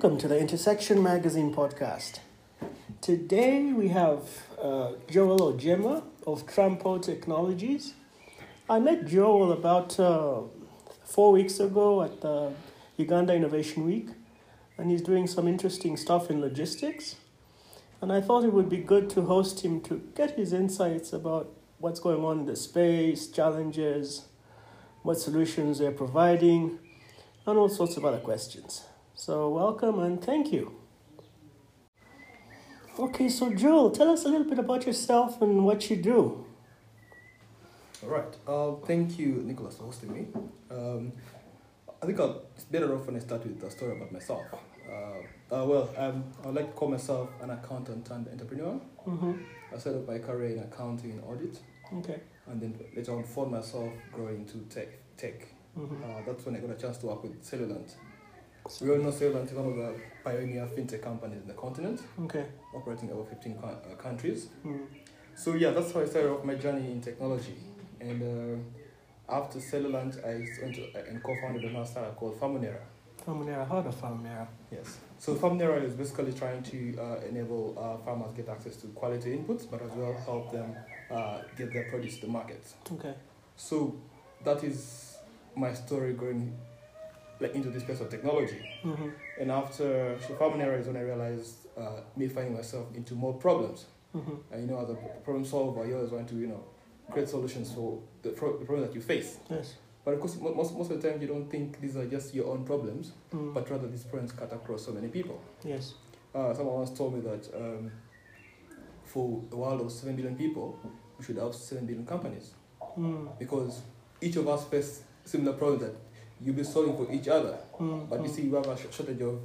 Welcome to the Intersection Magazine podcast. Today we have uh, Joel Ojema of Trampo Technologies. I met Joel about uh, four weeks ago at the Uganda Innovation Week, and he's doing some interesting stuff in logistics. And I thought it would be good to host him to get his insights about what's going on in the space, challenges, what solutions they're providing, and all sorts of other questions. So, welcome and thank you. Okay, so Joel, tell us a little bit about yourself and what you do. All right. Uh, thank you, Nicholas, for hosting me. Um, I think I'll, it's better off when I start with a story about myself. Uh, uh, well, um, I would like to call myself an accountant and entrepreneur. Mm-hmm. I set up my career in accounting and audit, Okay. and then later on found myself growing into tech. Tech. Mm-hmm. Uh, that's when I got a chance to work with Cellulant. We all know Cellulant is one of the pioneer fintech companies in the continent, Okay. operating over 15 co- uh, countries. Mm. So yeah, that's how I started off my journey in technology. And uh, after Cellulant, I went to, and co-founded another startup called Famunera. Famunera, how the Famunera? Yes. So Famunera is basically trying to uh, enable uh, farmers get access to quality inputs, but as well help them uh, get their produce to the market. Okay. So that is my story going like into this space of technology. Mm-hmm. And after so Famunera is when I realized uh, me finding myself into more problems. Mm-hmm. And you know, as a problem solver, you always want to, you know, create solutions for the, pro- the problem that you face. Yes. But of course, mo- most, most of the time, you don't think these are just your own problems, Mm. but rather these problems cut across so many people. yes. Uh, someone once told me that um, for a world of 7 billion people, we should have 7 billion companies Mm. because each of us face similar problems that you'll be solving for each other. Mm. But you see, we have a sh- shortage of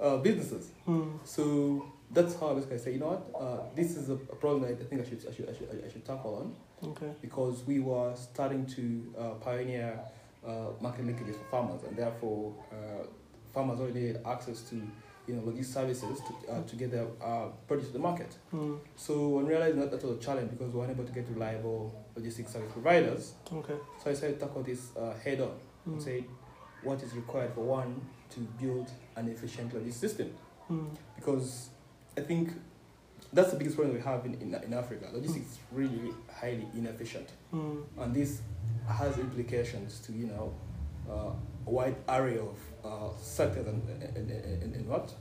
uh, businesses. Mm. So that's how I basically say, you know what, uh, this is a, problem that I think I should, I should, I should, I should tackle on. Okay. because we were starting to uh, pioneer uh, market linkages for farmers, and therefore uh, farmers already had access to you know logistics services to, uh, to get their uh, produce to the market. Mm. So when realizing that that was a challenge because we were unable to get reliable logistics service providers, Okay. so I decided to tackle this uh, head on and Mm. say what is required for one to build an efficient logistics system Mm. because I think that's the biggest problem we have in, in, in Africa. Logistics is really, really highly inefficient Mm. and this has implications to you know uh, a wide array of uh, sectors and, and, and, and, what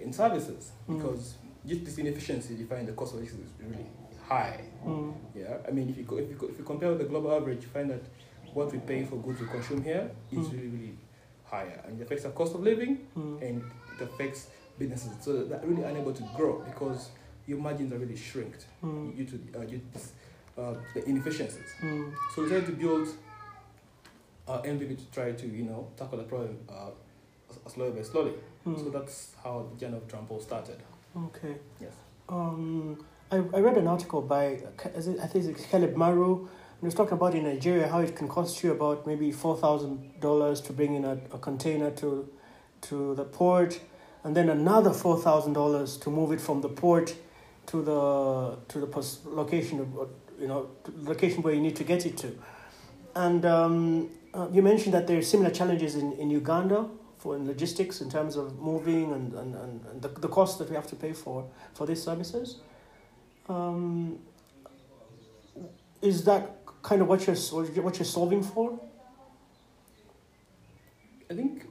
in services Mm. because just this inefficiency you find the cost of this is really high Mm. yeah i mean if you, if you, if you compare with the global average you find that what we pay for goods we consume here is Mm. really really higher and it affects the cost of living Mm. and it affects businesses so they're really unable to grow because your margins are really shrinked Mm. due to uh, due to uh, the inefficiencies Mm. so we tried to build uh, MVP to try to, you know, tackle the problem uh, slowly by slowly. So Mm. that's how the journey of Trampo started. Okay. Yes. Um, I, I read an article by, is it, I think it's Caleb Maru, was talking about in Nigeria how it can cost you about maybe $4,000 to bring in a, a container to, to the port, and then another $4,000 to move it from the port to the, to the pos- location, of, you know, location where you need to get it to. And um, uh, you mentioned that there are similar challenges in, in Uganda for in logistics in terms of moving and, and, and, and the, the cost that we have to pay for for these services. Um, is that kind of what you're what you're solving for? I think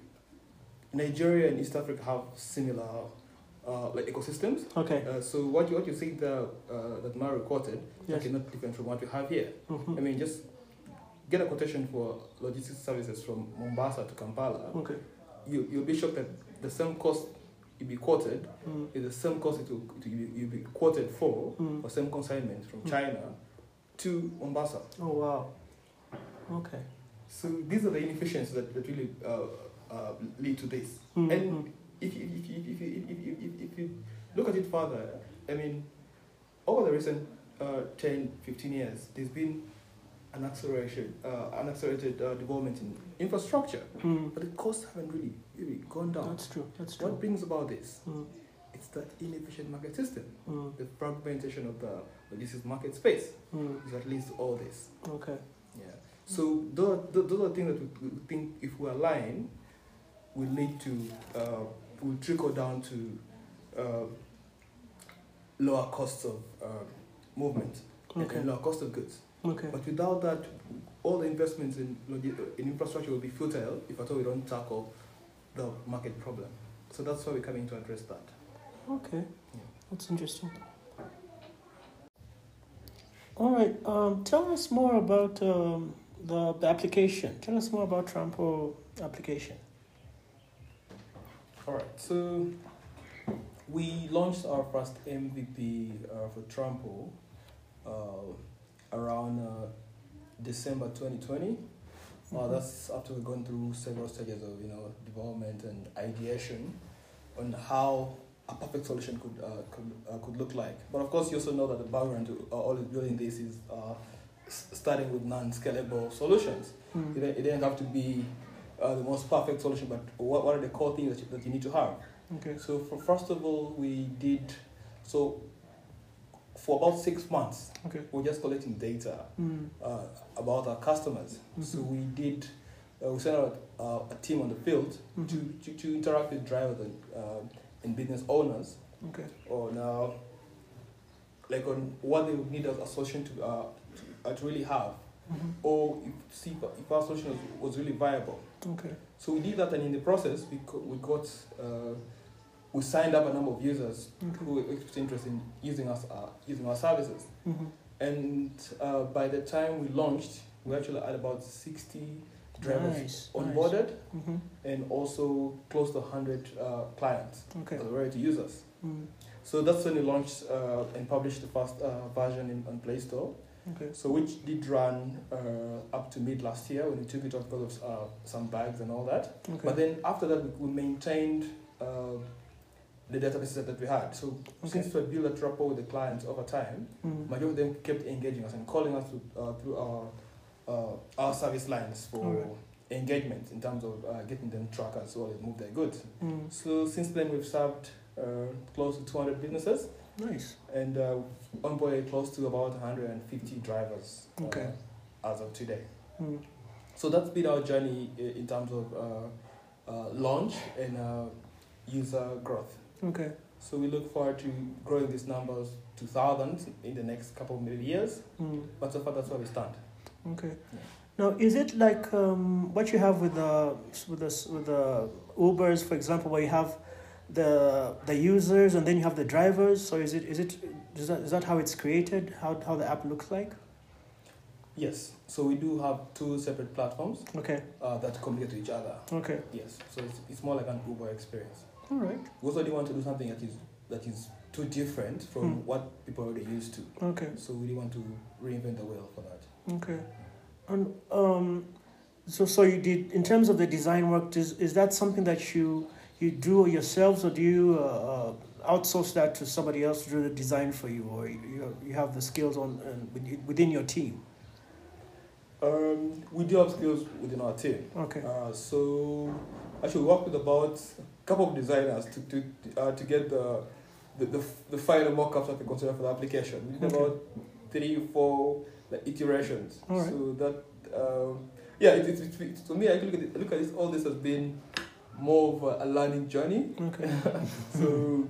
Nigeria and East Africa have similar uh, like ecosystems. Okay. Uh, so what you what you see the uh, that Maru quoted is Yes. actually not different from what we have here. Mhm. I mean, just get a quotation for logistics services from Mombasa to Kampala. Okay. You you'll be shocked that the same cost you be quoted Mm. is the same cost it will, it will you'll be quoted for Mm. for same consignment from Mm. China to Mombasa. Oh wow. Okay. So these are the inefficiencies that, that really uh, uh, lead to this. Mm, And mm, if you, if, you, if, you, if, you, if, you, if you look at it further, I mean, over the recent uh, 10, 15 years, there's been an acceleration, uh, an accelerated uh, development in infrastructure, mm. but the costs haven't really, really gone down. That's true. That's true. What brings about this? Mm, It's that inefficient market system, mm, the fragmentation of the logistics market space, mm. is what leads to all this. Okay. Yeah. So those, those are things that we, we think if we align, will lead to uh, will trickle down to uh, lower costs of uh, movement Okay. and lower cost of goods. Okay. But without that, all the investments in, in infrastructure will be futile if at all we don't tackle the market problem. So that's why we're coming to address that. Okay. Yeah. That's interesting. All right. Um, tell us more about um, the the application. Tell us more about Trampo application. All right. So we launched our first MVP uh, for Trampo uh, around uh, December 2020. Uh, Mhm. that's after we've gone through several stages of you know development and ideation on how a perfect solution could uh, could, uh, could look like. But of course, you also know that the background to uh, always building this is uh, starting with non-scalable solutions. It, Mm. it didn't have to be uh, the most perfect solution, but what, what are the core things that you, that you need to have? Okay. So for first of all, we did so for about six months. Okay. We're just collecting data Mm. uh, about our customers. So Mhm. we did. Uh, we sent out uh, a team on the field Mhm. to, to, to interact with drivers and, and business owners Okay. on uh, like on what they would need as a solution to, uh, to, uh, to really have, Mhm. or if, see if, our solution was, was really viable. Okay. So we did that, and in the process, we co- we got uh, we signed up a number of users Okay. who expressed interest in using us uh, using our services. Mhm. And uh, by the time we launched, we actually had about sixty drivers Nice. onboarded, Mhm. and also close to hundred uh, clients Okay. that were ready to use us. Mm. So that's when we launched uh, and published the first uh, version in, on Play Store. Okay. So which did run uh, up to mid last year when we took it off because of uh, some bugs and all that. Okay. But then after that, we, maintained uh, the databases that we had. So Okay. since we built a rapport with the clients over time, Mm. majority of them kept engaging us and calling us to, uh, through our uh, our service lines for engagement in terms of uh, getting them trackers well they move their goods. Mm. So since then, we've served uh, close to 200 businesses Nice. and uh, onboarded close to about 150 drivers uh, Okay. as of today. Mm. So that's been our journey in terms of uh, uh, launch and uh, user growth. Okay. So we look forward to growing these numbers to thousands in the next couple of years. Mm. But so far, that's where we stand. Okay. Yeah. Now, is it like um, what you have with the with the with the Ubers, for example, where you have the the users and then you have the drivers? So is it is it is that is that how it's created? How how the app looks like? Yes. So we do have two separate platforms Okay. uh, that communicate to each other. Okay. Yes. So it's, it's more like an Uber experience. All right. We also didn't want to do something that is that is too different from Hmm. what people are already used to. Okay. So we didn't want to reinvent the wheel for that. Okay. And um, so so you did in terms of the design work. Is is that something that you you do yourselves, or do you uh, uh, outsource that to somebody else to do the design for you, or you you, you have the skills on uh, within your team? Um, we do have skills within our team. Okay. Uh, so actually, we work with about a couple of designers to to uh, to get the the, the, the final mock-ups that we consider for the application. We did Okay. about three, four like, iterations. Right. So that um, yeah, it, it, it, it, to me, I look at it, look at this. All this has been more of a, a learning journey. Okay. So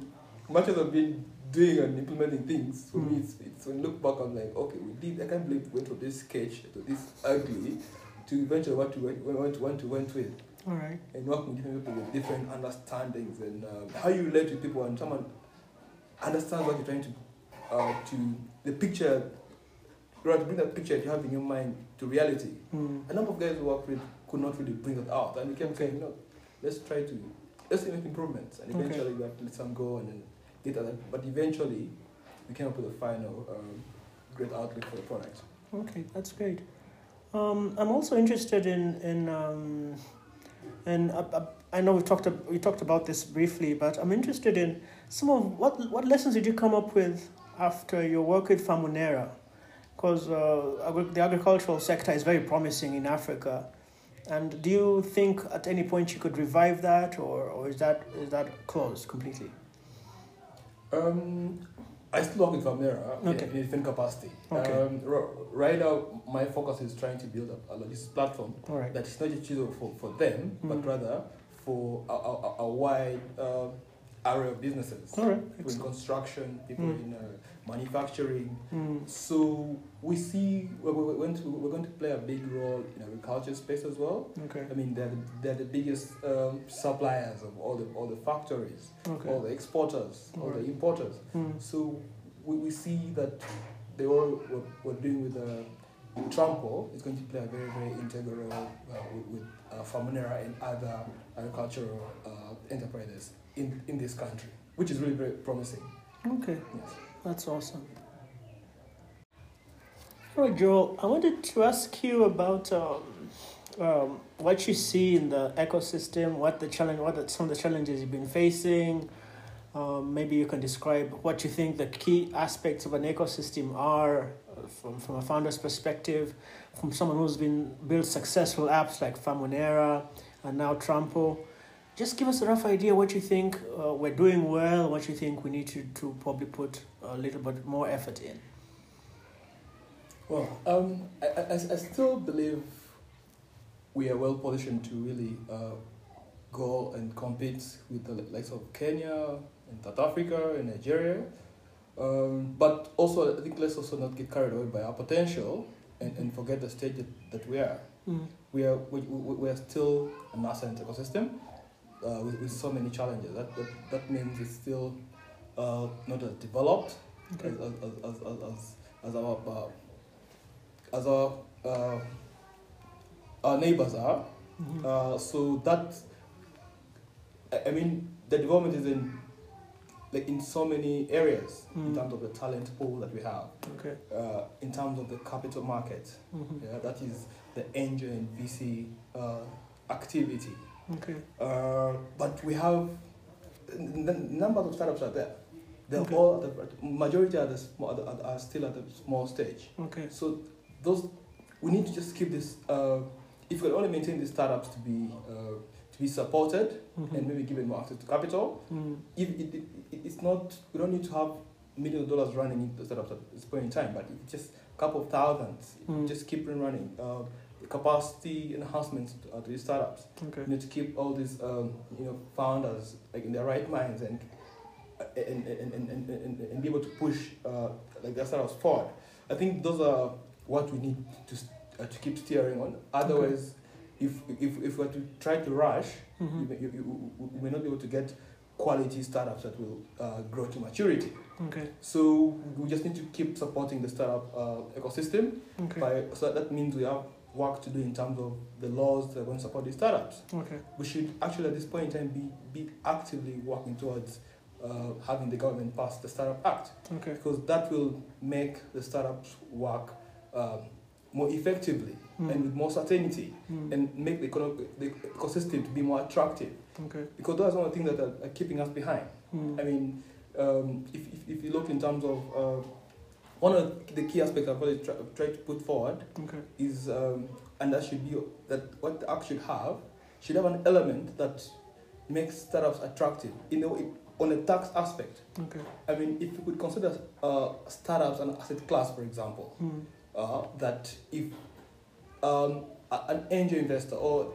much as I've been doing and implementing things, for me, Mm. it's, it's when look back, I'm like, okay, we did. I can't believe we went from this sketch to this ugly to eventually what we went, went, went, went with All right. and working with different people with different understandings and um, how you relate to people and someone understands what you're trying to uh, to the picture rather to bring that picture you have in your mind to reality. Mm. A number of guys who work with could not really bring that out and we kept saying, no, let's try to let's make improvements and Okay. eventually we have to let some go and then get that but eventually we came up with a final um, great outlook for the product. Okay, that's great. Um, I'm also interested in in um, and uh, uh, I know we talked we talked about this briefly, but I'm interested in some of what what lessons did you come up with after your work with Famunera, because uh, agri- the agricultural sector is very promising in Africa, and do you think at any point you could revive that, or, or is that is that closed completely? Um, I still work with Famunera Okay. in, different capacity. Okay. Um, r- right now, my focus is trying to build up a logistics platform right. that is not just for, for them, Mm. but rather for a, a, a wide uh, area of businesses. All right. In construction, people Mm. in uh, manufacturing. Mm. So we see we're, we're, going to, we're going to play a big role in agriculture space as well. Okay. I mean, they're the, they're the biggest um, suppliers of all the all the factories, Okay. all the exporters, all the importers. Mm. So we, we see that they all what we're doing with uh, with Trampo is going to play a very very integral uh, with, with uh, Famunera and other agricultural uh, enterprises in, in this country, which is really very promising. Okay. Yes. That's awesome. All right, Joel, I wanted to ask you about um, um, what you see in the ecosystem, what the challenge, what are some of the challenges you've been facing. Um, maybe you can describe what you think the key aspects of an ecosystem are uh, from, from a founder's perspective, from someone who's been built successful apps like Famunera and now Trampo. Just give us a rough idea what you think uh, we're doing well, what you think we need to, to probably put a little bit more effort in. Well, um, I, I, I still believe we are well positioned to really uh, go and compete with the likes of Kenya and South Africa and Nigeria. Um, but also, I think let's also not get carried away by our potential and, and forget the stage that, that we are. Mm. We are we, we, we are still a nascent ecosystem uh, with, with so many challenges. That, that, that means it's still uh, not as developed Okay. as, as, as, as, as, our uh, as our uh, our neighbors are. Mhm. Uh, so that I, mean the development is in like in so many areas in Mm. terms of the talent pool that we have, Okay. uh, in terms of the capital market. Mhm. Yeah, that is the angel and VC uh, activity. Okay. Uh, but we have n- n- numbers of startups are there. They're Okay. all at the majority are the small are, are still at the small stage. Okay. So those we need to just keep this. Uh, if we can only maintain these startups to be uh, to be supported Mhm. and maybe given more access to capital, Mm. if it, it, it, it's not we don't need to have millions of dollars running into the startups at this point in time, but it's just a couple of thousands, Mm. just keep them running. Uh, the capacity enhancements to, uh, to these startups. Okay. You need to keep all these um, you know founders like in their right minds and and, and, and, and, and, and be able to push uh, like their startups forward. I think those are what we need to uh, to keep steering on. Otherwise, if if if we're to try to rush, you, Mhm. may, you, you, we may not be able to get quality startups that will uh, grow to maturity. Okay. So we just need to keep supporting the startup uh, ecosystem. Okay. By, so that means we have work to do in terms of the laws that are going to support these startups Okay. we should actually at this point in time be, be actively working towards uh, having the government pass the Startup Act Okay. because that will make the startups work um, more effectively and Mm. with more certainty Mm. and make the, the ecosystem to be more attractive Okay. because those are one of the things that are, are keeping us behind. Mm. I mean, um, if, if, if you look in terms of uh, one of the key aspects I've always try, tried to put forward Okay. is um, and that should be that what the act should have should have an element that makes startups attractive in a way, on a tax aspect. Okay. I mean, if you could consider uh, startups an asset class, for example, Mm. uh, that if um, a- an angel investor or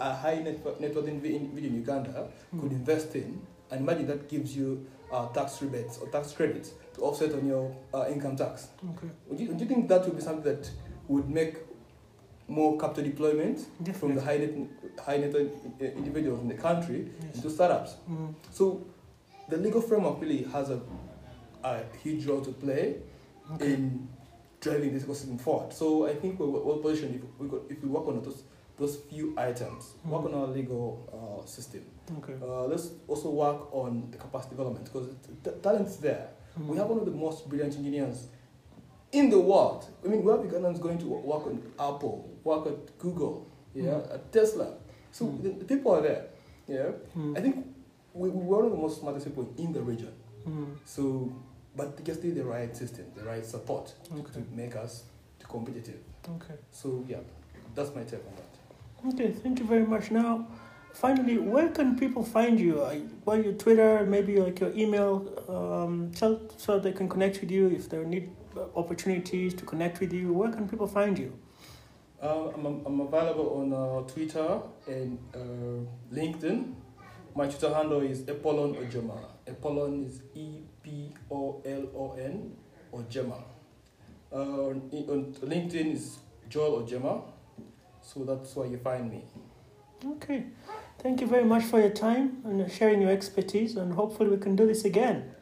a high net worth, individual in Uganda could Mm. invest in, and imagine that gives you uh, tax rebates or tax credits to offset on your uh, income tax. Okay. Would you, do you think that would be something that would make more capital deployment from the high net, high net uh, individuals in the country Yes. into startups? Mm. So the legal framework really has a, a huge role to play Okay. in driving this ecosystem forward. So I think we're well positioned if we, if we work on those, those few items, work on our legal uh, system. Okay. Uh, let's also work on the capacity development because the talent's there. Mm. We have one of the most brilliant engineers in the world. I mean, we have Ugandans going to work on Apple, work at Google, yeah, Mm. at Tesla. So Mm. the, the people are there. Yeah, Mm. I think we, we're one of the most smartest people in the region. Mm. So, but we just need the right system, the right support Okay. to make us to competitive. Okay. So yeah, that's my take on that. Okay, thank you very much. Now, finally, where can people find you? Uh, By your Twitter, maybe like your email, um, tell so they can connect with you if they need uh, opportunities to connect with you. Where can people find you? Uh, I'm, I'm available on uh, Twitter and uh, LinkedIn. My Twitter handle is Epolon Ojema. Epolon is E P O L O N Ojema. Uh, on LinkedIn is Joel Ojema. So that's where you find me. Okay. Thank you very much for your time and sharing your expertise, and hopefully we can do this again.